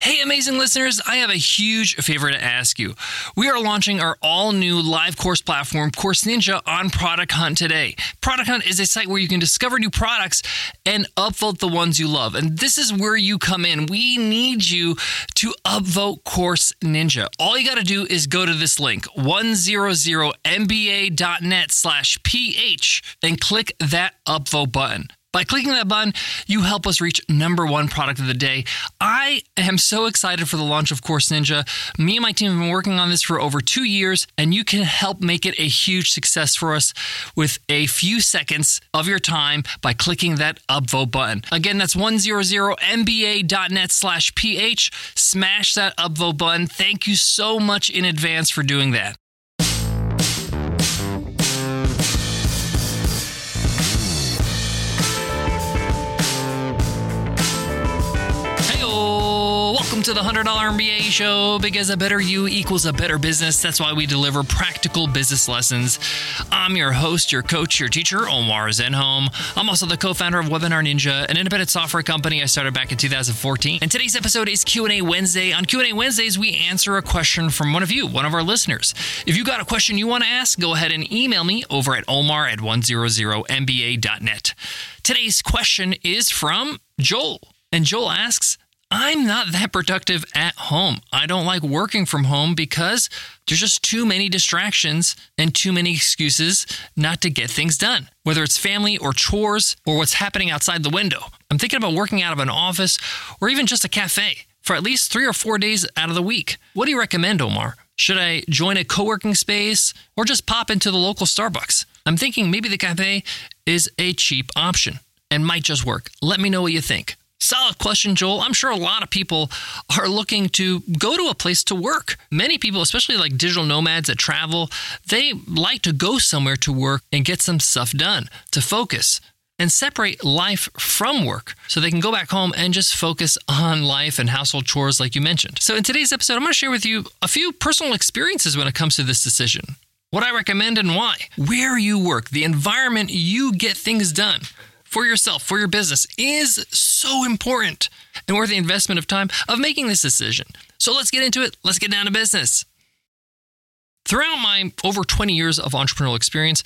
Hey, amazing listeners, I have a huge favor to ask you. We are launching our all new live course platform, Course Ninja, on Product Hunt today. Product Hunt is a site where you can discover new products and upvote the ones you love. And this is where you come in. We need you to upvote Course Ninja. All you got to do is go to this link, 100mba.net slash ph, and click that upvote button. By clicking that button, you help us reach number one product of the day. I am so excited for the launch of Course Ninja. Me and my team have been working on this for over two years, and you can help make it a huge success for us with a few seconds of your time by clicking that upvote button. Again, that's 100mba.net slash ph. Smash that upvote button. Thank you so much in advance for doing that. To the $100 MBA show because a better you equals a better business. That's why we deliver practical business lessons. I'm your host, your coach, your teacher, Omar Zenhom. I'm also the co-founder of Webinar Ninja, an independent software company I started back in 2014. And today's episode is Q&A Wednesday. On Q&A Wednesdays, we answer a question from one of you, one of our listeners. If you got a question you want to ask, go ahead and email me over at omar at 100mba.net. Today's question is from Joel. And Joel asks, I'm not that productive at home. I don't like working from home because there's just too many distractions and too many excuses not to get things done, whether it's family or chores or what's happening outside the window. I'm thinking about working out of an office or even just a cafe for at least three or four days out of the week. What do you recommend, Omar? Should I join a co working space or just pop into the local Starbucks? I'm thinking maybe the cafe is a cheap option and might just work. Let me know what you think. Solid question, Joel. I'm sure a lot of people are looking to go to a place to work. Many people, especially like digital nomads that travel, they like to go somewhere to work and get some stuff done, to focus and separate life from work so they can go back home and just focus on life and household chores, like you mentioned. So, in today's episode, I'm going to share with you a few personal experiences when it comes to this decision. What I recommend and why, where you work, the environment you get things done for yourself, for your business is so important and worth the investment of time of making this decision. So let's get into it. Let's get down to business. Throughout my over 20 years of entrepreneurial experience,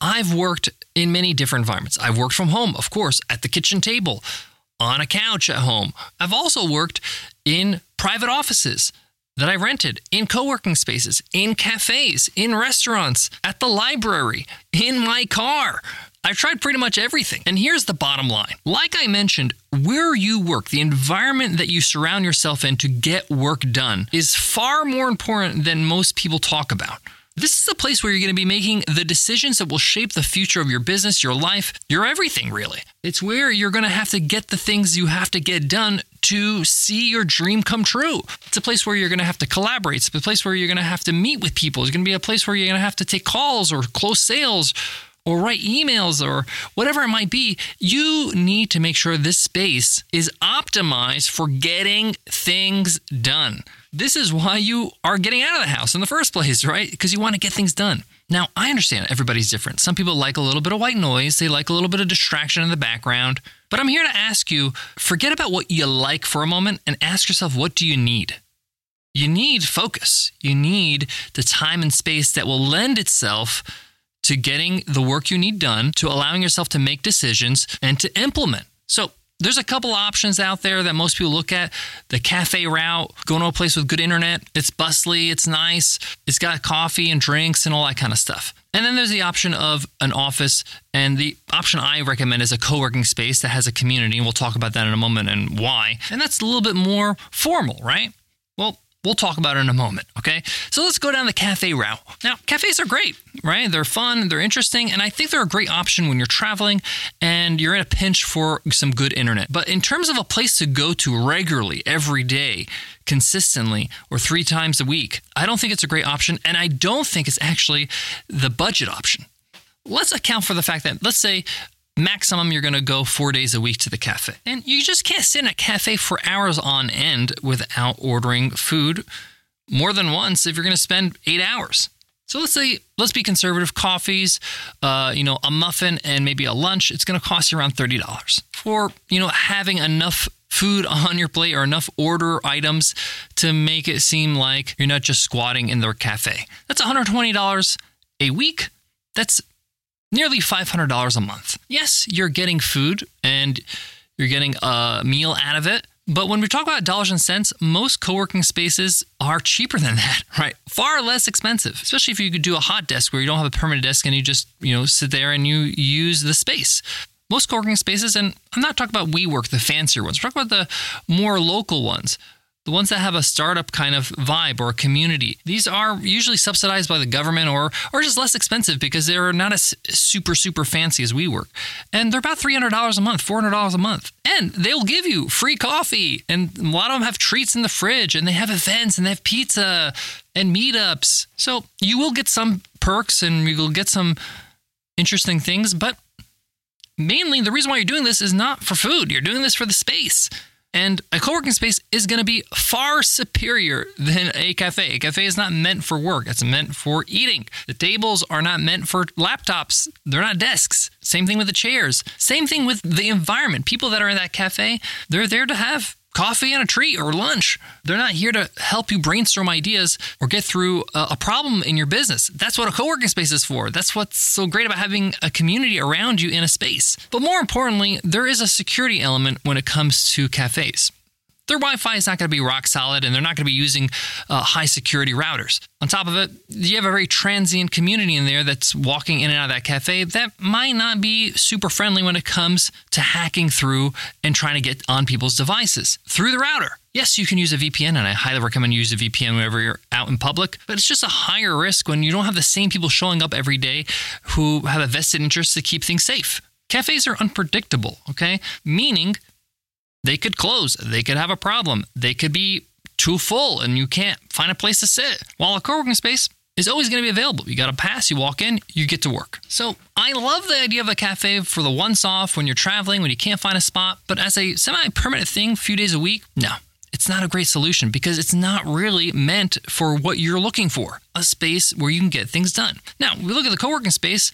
I've worked in many different environments. I've worked from home, of course, at the kitchen table, on a couch at home. I've also worked in private offices that I rented, in co working spaces, in cafes, in restaurants, at the library, in my car. I've tried pretty much everything. And here's the bottom line. Like I mentioned, where you work, the environment that you surround yourself in to get work done is far more important than most people talk about. This is a place where you're going to be making the decisions that will shape the future of your business, your life, your everything, really. It's where you're going to have to get the things you have to get done to see your dream come true. It's a place where you're going to have to collaborate. It's a place where you're going to have to meet with people. It's going to be a place where you're going to have to take calls or close sales or write emails or whatever it might be, you need to make sure this space is optimized for getting things done. This is why you are getting out of the house in the first place, right? Because you want to get things done. Now, I understand everybody's different. Some people like a little bit of white noise, they like a little bit of distraction in the background. But I'm here to ask you forget about what you like for a moment and ask yourself, what do you need? You need focus. You need the time and space that will lend itself to getting the work you need done, to allowing yourself to make decisions and to implement. So, there's a couple options out there that most people look at. The cafe route, going to a place with good internet. It's bustly, it's nice, it's got coffee and drinks and all that kind of stuff. And then there's the option of an office, and the option I recommend is a co working space that has a community. And we'll talk about that in a moment and why. And that's a little bit more formal, right? Well, We'll talk about it in a moment, okay? So let's go down the cafe route. Now, cafes are great, right? They're fun, they're interesting, and I think they're a great option when you're traveling and you're in a pinch for some good internet. But in terms of a place to go to regularly, every day, consistently, or three times a week, I don't think it's a great option, and I don't think it's actually the budget option. Let's account for the fact that, let's say, maximum you're going to go four days a week to the cafe. And you just can't sit in a cafe for hours on end without ordering food more than once if you're going to spend eight hours. So let's say, let's be conservative coffees, uh, you know, a muffin and maybe a lunch. It's going to cost you around $30 for, you know, having enough food on your plate or enough order items to make it seem like you're not just squatting in their cafe. That's $120 a week. That's nearly $500 a month. Yes, you're getting food and you're getting a meal out of it. But when we talk about dollars and cents, most co working spaces are cheaper than that, right? Far less expensive, especially if you could do a hot desk where you don't have a permanent desk and you just, you know, sit there and you use the space. Most co working spaces, and I'm not talking about WeWork, the fancier ones, we're talking about the more local ones the ones that have a startup kind of vibe or community. These are usually subsidized by the government or or just less expensive because they're not as super super fancy as WeWork. And they're about $300 a month, $400 a month. And they'll give you free coffee and a lot of them have treats in the fridge and they have events and they have pizza and meetups. So you will get some perks and you will get some interesting things, but mainly the reason why you're doing this is not for food. You're doing this for the space. And a co working space is going to be far superior than a cafe. A cafe is not meant for work, it's meant for eating. The tables are not meant for laptops, they're not desks. Same thing with the chairs. Same thing with the environment. People that are in that cafe, they're there to have coffee and a treat or lunch. They're not here to help you brainstorm ideas or get through a, problem in your business. That's what a co working space is for. That's what's so great about having a community around you in a space. But more importantly, there is a security element when it comes to cafes their Wi-Fi is not going to be rock solid, and they're not going to be using uh, high security routers. On top of it, you have a very transient community in there that's walking in and out of that cafe that might not be super friendly when it comes to hacking through and trying to get on people's devices through the router. Yes, you can use a VPN, and I highly recommend you use a VPN whenever you're out in public, but it's just a higher risk when you don't have the same people showing up every day who have a vested interest to keep things safe. Cafes are unpredictable, okay? Meaning they could close. They could have a problem. They could be too full and you can't find a place to sit. While a co working space is always going to be available. You got a pass, you walk in, you get to work. So I love the idea of a cafe for the once off when you're traveling, when you can't find a spot. But as a semi permanent thing, a few days a week, no, it's not a great solution because it's not really meant for what you're looking for a space where you can get things done. Now, we look at the co working space.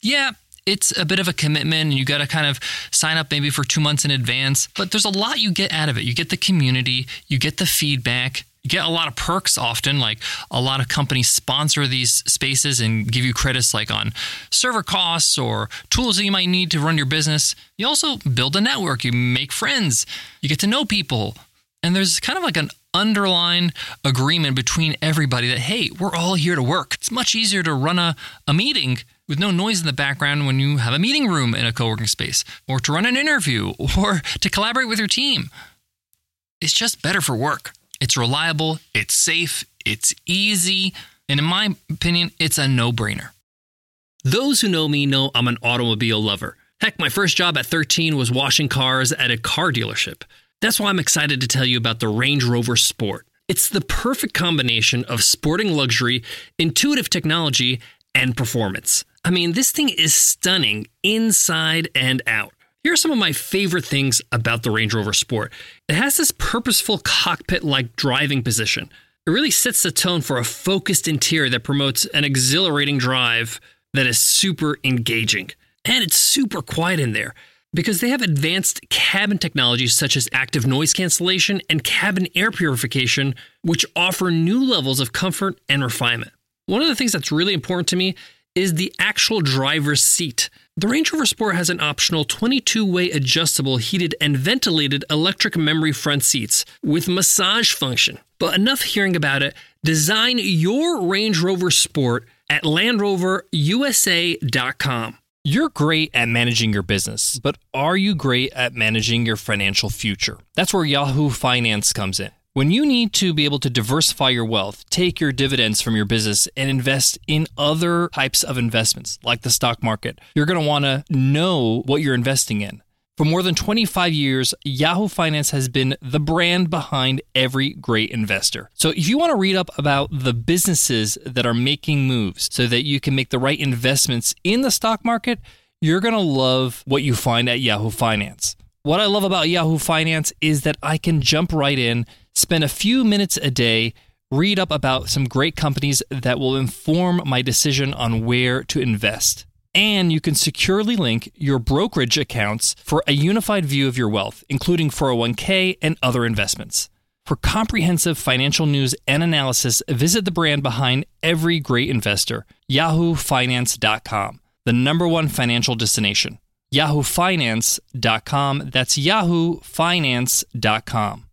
Yeah, it's a bit of a commitment and you got to kind of sign up maybe for two months in advance. But there's a lot you get out of it. You get the community, you get the feedback, you get a lot of perks often like a lot of companies sponsor these spaces and give you credits like on server costs or tools that you might need to run your business you also build a network you make friends you get to know people and there's kind of like an underlying agreement between everybody that hey we're all here to work it's much easier to run a, a meeting with no noise in the background when you have a meeting room in a co working space, or to run an interview, or to collaborate with your team. It's just better for work. It's reliable, it's safe, it's easy, and in my opinion, it's a no brainer. Those who know me know I'm an automobile lover. Heck, my first job at 13 was washing cars at a car dealership. That's why I'm excited to tell you about the Range Rover Sport. It's the perfect combination of sporting luxury, intuitive technology, and performance. I mean, this thing is stunning inside and out. Here are some of my favorite things about the Range Rover Sport. It has this purposeful cockpit like driving position. It really sets the tone for a focused interior that promotes an exhilarating drive that is super engaging. And it's super quiet in there because they have advanced cabin technologies such as active noise cancellation and cabin air purification, which offer new levels of comfort and refinement. One of the things that's really important to me is the actual driver's seat. The Range Rover Sport has an optional 22 way adjustable, heated, and ventilated electric memory front seats with massage function. But enough hearing about it. Design your Range Rover Sport at LandRoverUSA.com. You're great at managing your business, but are you great at managing your financial future? That's where Yahoo Finance comes in. When you need to be able to diversify your wealth, take your dividends from your business and invest in other types of investments like the stock market, you're going to want to know what you're investing in. For more than 25 years, Yahoo Finance has been the brand behind every great investor. So if you want to read up about the businesses that are making moves so that you can make the right investments in the stock market, you're going to love what you find at Yahoo Finance. What I love about Yahoo Finance is that I can jump right in spend a few minutes a day, read up about some great companies that will inform my decision on where to invest. And you can securely link your brokerage accounts for a unified view of your wealth, including 401k and other investments. For comprehensive financial news and analysis, visit the brand behind every great investor, yahoofinance.com, the number one financial destination. yahoofinance.com. That's yahoofinance.com.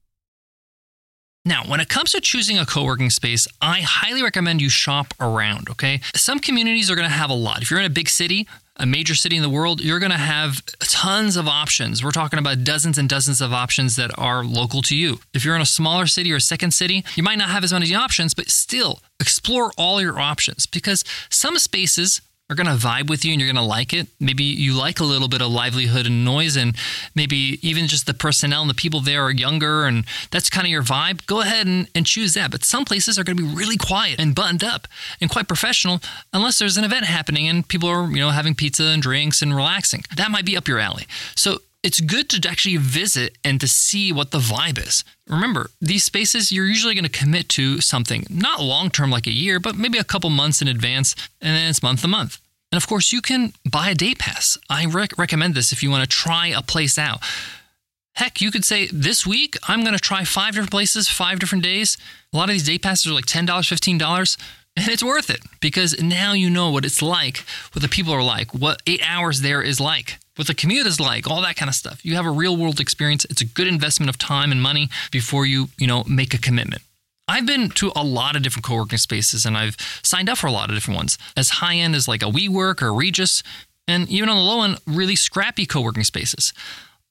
Now, when it comes to choosing a co working space, I highly recommend you shop around, okay? Some communities are gonna have a lot. If you're in a big city, a major city in the world, you're going to have tons of options. We're talking about dozens and dozens of options that are local to you. If you're in a smaller city or a second city, you might not have as many options, but still explore all your options because some spaces are going to vibe with you and you're going to like it. Maybe you like a little bit of livelihood and noise, and maybe even just the personnel and the people there are younger, and that's kind of your vibe. Go ahead and, and choose that. But some places are going to be really quiet and buttoned up and quite professional, unless there's an event happening and people are, you know, having pizza and drinks and relaxing. That might be up your alley. So it's good to actually visit and to see what the vibe is. Remember, these spaces you're usually going to commit to something, not long term like a year, but maybe a couple months in advance, and then it's month to month. And of course, you can buy a day pass. I rec- recommend this if you want to try a place out. Heck, you could say this week I'm going to try five different places, five different days. A lot of these day passes are like $10, $15, and it's worth it because now you know what it's like, what the people are like, what eight hours there is like, what the commute is like, all that kind of stuff. You have a real world experience. It's a good investment of time and money before you, you know, make a commitment. I've been to a lot of different co working spaces and I've signed up for a lot of different ones, as high end as like a WeWork or Regus, and even on the low end, really scrappy co working spaces.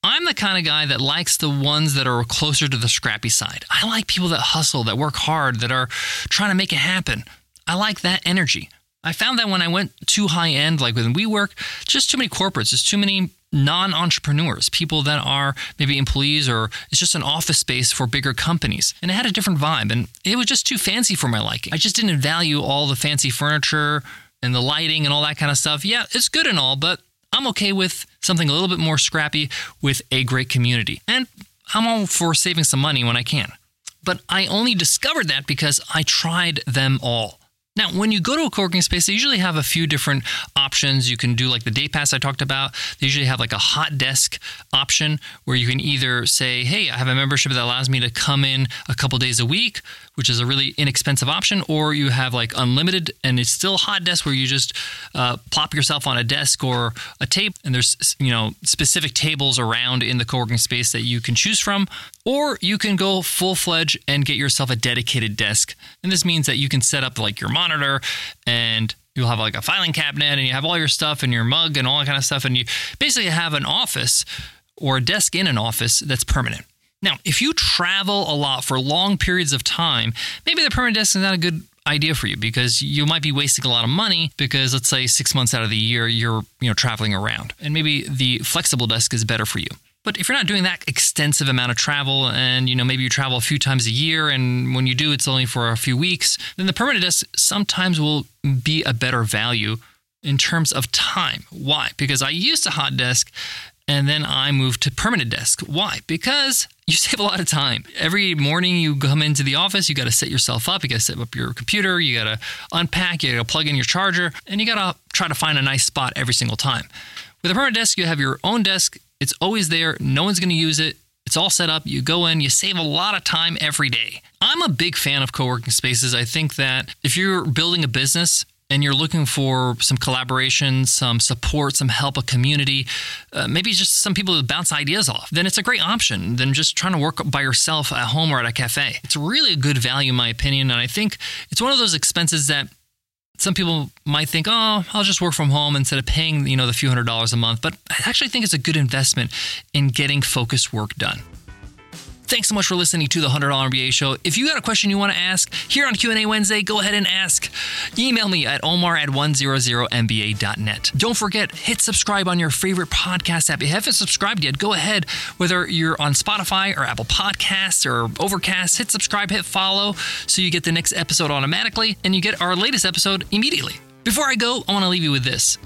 I'm the kind of guy that likes the ones that are closer to the scrappy side. I like people that hustle, that work hard, that are trying to make it happen. I like that energy. I found that when I went too high end, like with WeWork, just too many corporates, there's too many non entrepreneurs, people that are maybe employees or it's just an office space for bigger companies. And it had a different vibe and it was just too fancy for my liking. I just didn't value all the fancy furniture and the lighting and all that kind of stuff. Yeah, it's good and all, but I'm okay with something a little bit more scrappy with a great community. And I'm all for saving some money when I can. But I only discovered that because I tried them all. Now, when you go to a co-working space, they usually have a few different options. You can do like the day pass I talked about. They usually have like a hot desk option where you can either say, "Hey, I have a membership that allows me to come in a couple days a week," which is a really inexpensive option, or you have like unlimited and it's still hot desk where you just uh, plop yourself on a desk or a table, and there's you know specific tables around in the co-working space that you can choose from. Or you can go full fledged and get yourself a dedicated desk. And this means that you can set up like your monitor and you'll have like a filing cabinet and you have all your stuff and your mug and all that kind of stuff. And you basically have an office or a desk in an office that's permanent. Now, if you travel a lot for long periods of time, maybe the permanent desk is not a good idea for you because you might be wasting a lot of money because let's say 6 months out of the year you're, you know, traveling around. And maybe the flexible desk is better for you. But if you're not doing that extensive amount of travel and you know maybe you travel a few times a year and when you do it's only for a few weeks, then the permanent desk sometimes will be a better value in terms of time. Why? Because I used a hot desk and then I moved to permanent desk. Why? Because you save a lot of time. Every morning you come into the office, you got to set yourself up, you got to set up your computer, you got to unpack, you got to plug in your charger, and you got to try to find a nice spot every single time. With a permanent desk, you have your own desk it's always there. No one's going to use it. It's all set up. You go in, you save a lot of time every day. I'm a big fan of co working spaces. I think that if you're building a business, and you're looking for some collaboration, some support, some help, a community, uh, maybe just some people to bounce ideas off, then it's a great option than just trying to work by yourself at home or at a cafe. It's really a good value, in my opinion. And I think it's one of those expenses that some people might think, oh, I'll just work from home instead of paying, you know, the few hundred dollars a month. But I actually think it's a good investment in getting focused work done. Thanks so much for listening to the $100 MBA show. If you got a question you want to ask here on Q&A Wednesday, go ahead and ask. Email me at omar at 100mba.net. Don't forget, hit subscribe on your favorite podcast app. If you haven't subscribed yet, go ahead, whether you're on Spotify or Apple Podcasts or Overcast, hit subscribe, hit follow so you get the next episode automatically and you get our latest episode immediately. Before I go, I want to leave you with this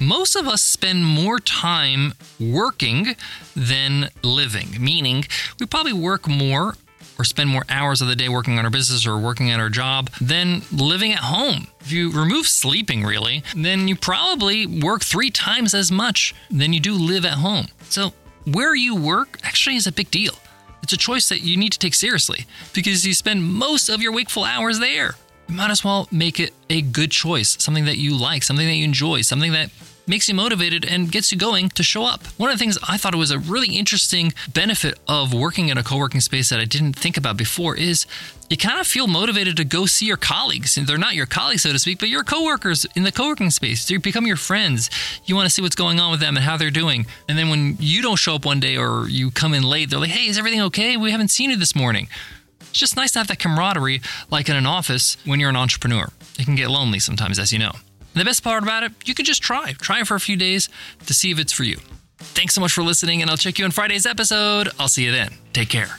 most of us spend more time working than living, meaning we probably work more or spend more hours of the day working on our business or working at our job than living at home. If you remove sleeping, really, then you probably work three times as much than you do live at home. So, where you work actually is a big deal. It's a choice that you need to take seriously because you spend most of your wakeful hours there might as well make it a good choice, something that you like, something that you enjoy, something that makes you motivated and gets you going to show up. One of the things I thought was a really interesting benefit of working in a co working space that I didn't think about before is you kind of feel motivated to go see your colleagues. They're not your colleagues, so to speak, but your coworkers in the co working space. They become your friends. You want to see what's going on with them and how they're doing. And then when you don't show up one day or you come in late, they're like, hey, is everything okay? We haven't seen you this morning. It's just nice to have that camaraderie like in an office when you're an entrepreneur. It can get lonely sometimes, as you know. And the best part about it, you can just try. Try it for a few days to see if it's for you. Thanks so much for listening, and I'll check you on Friday's episode. I'll see you then. Take care.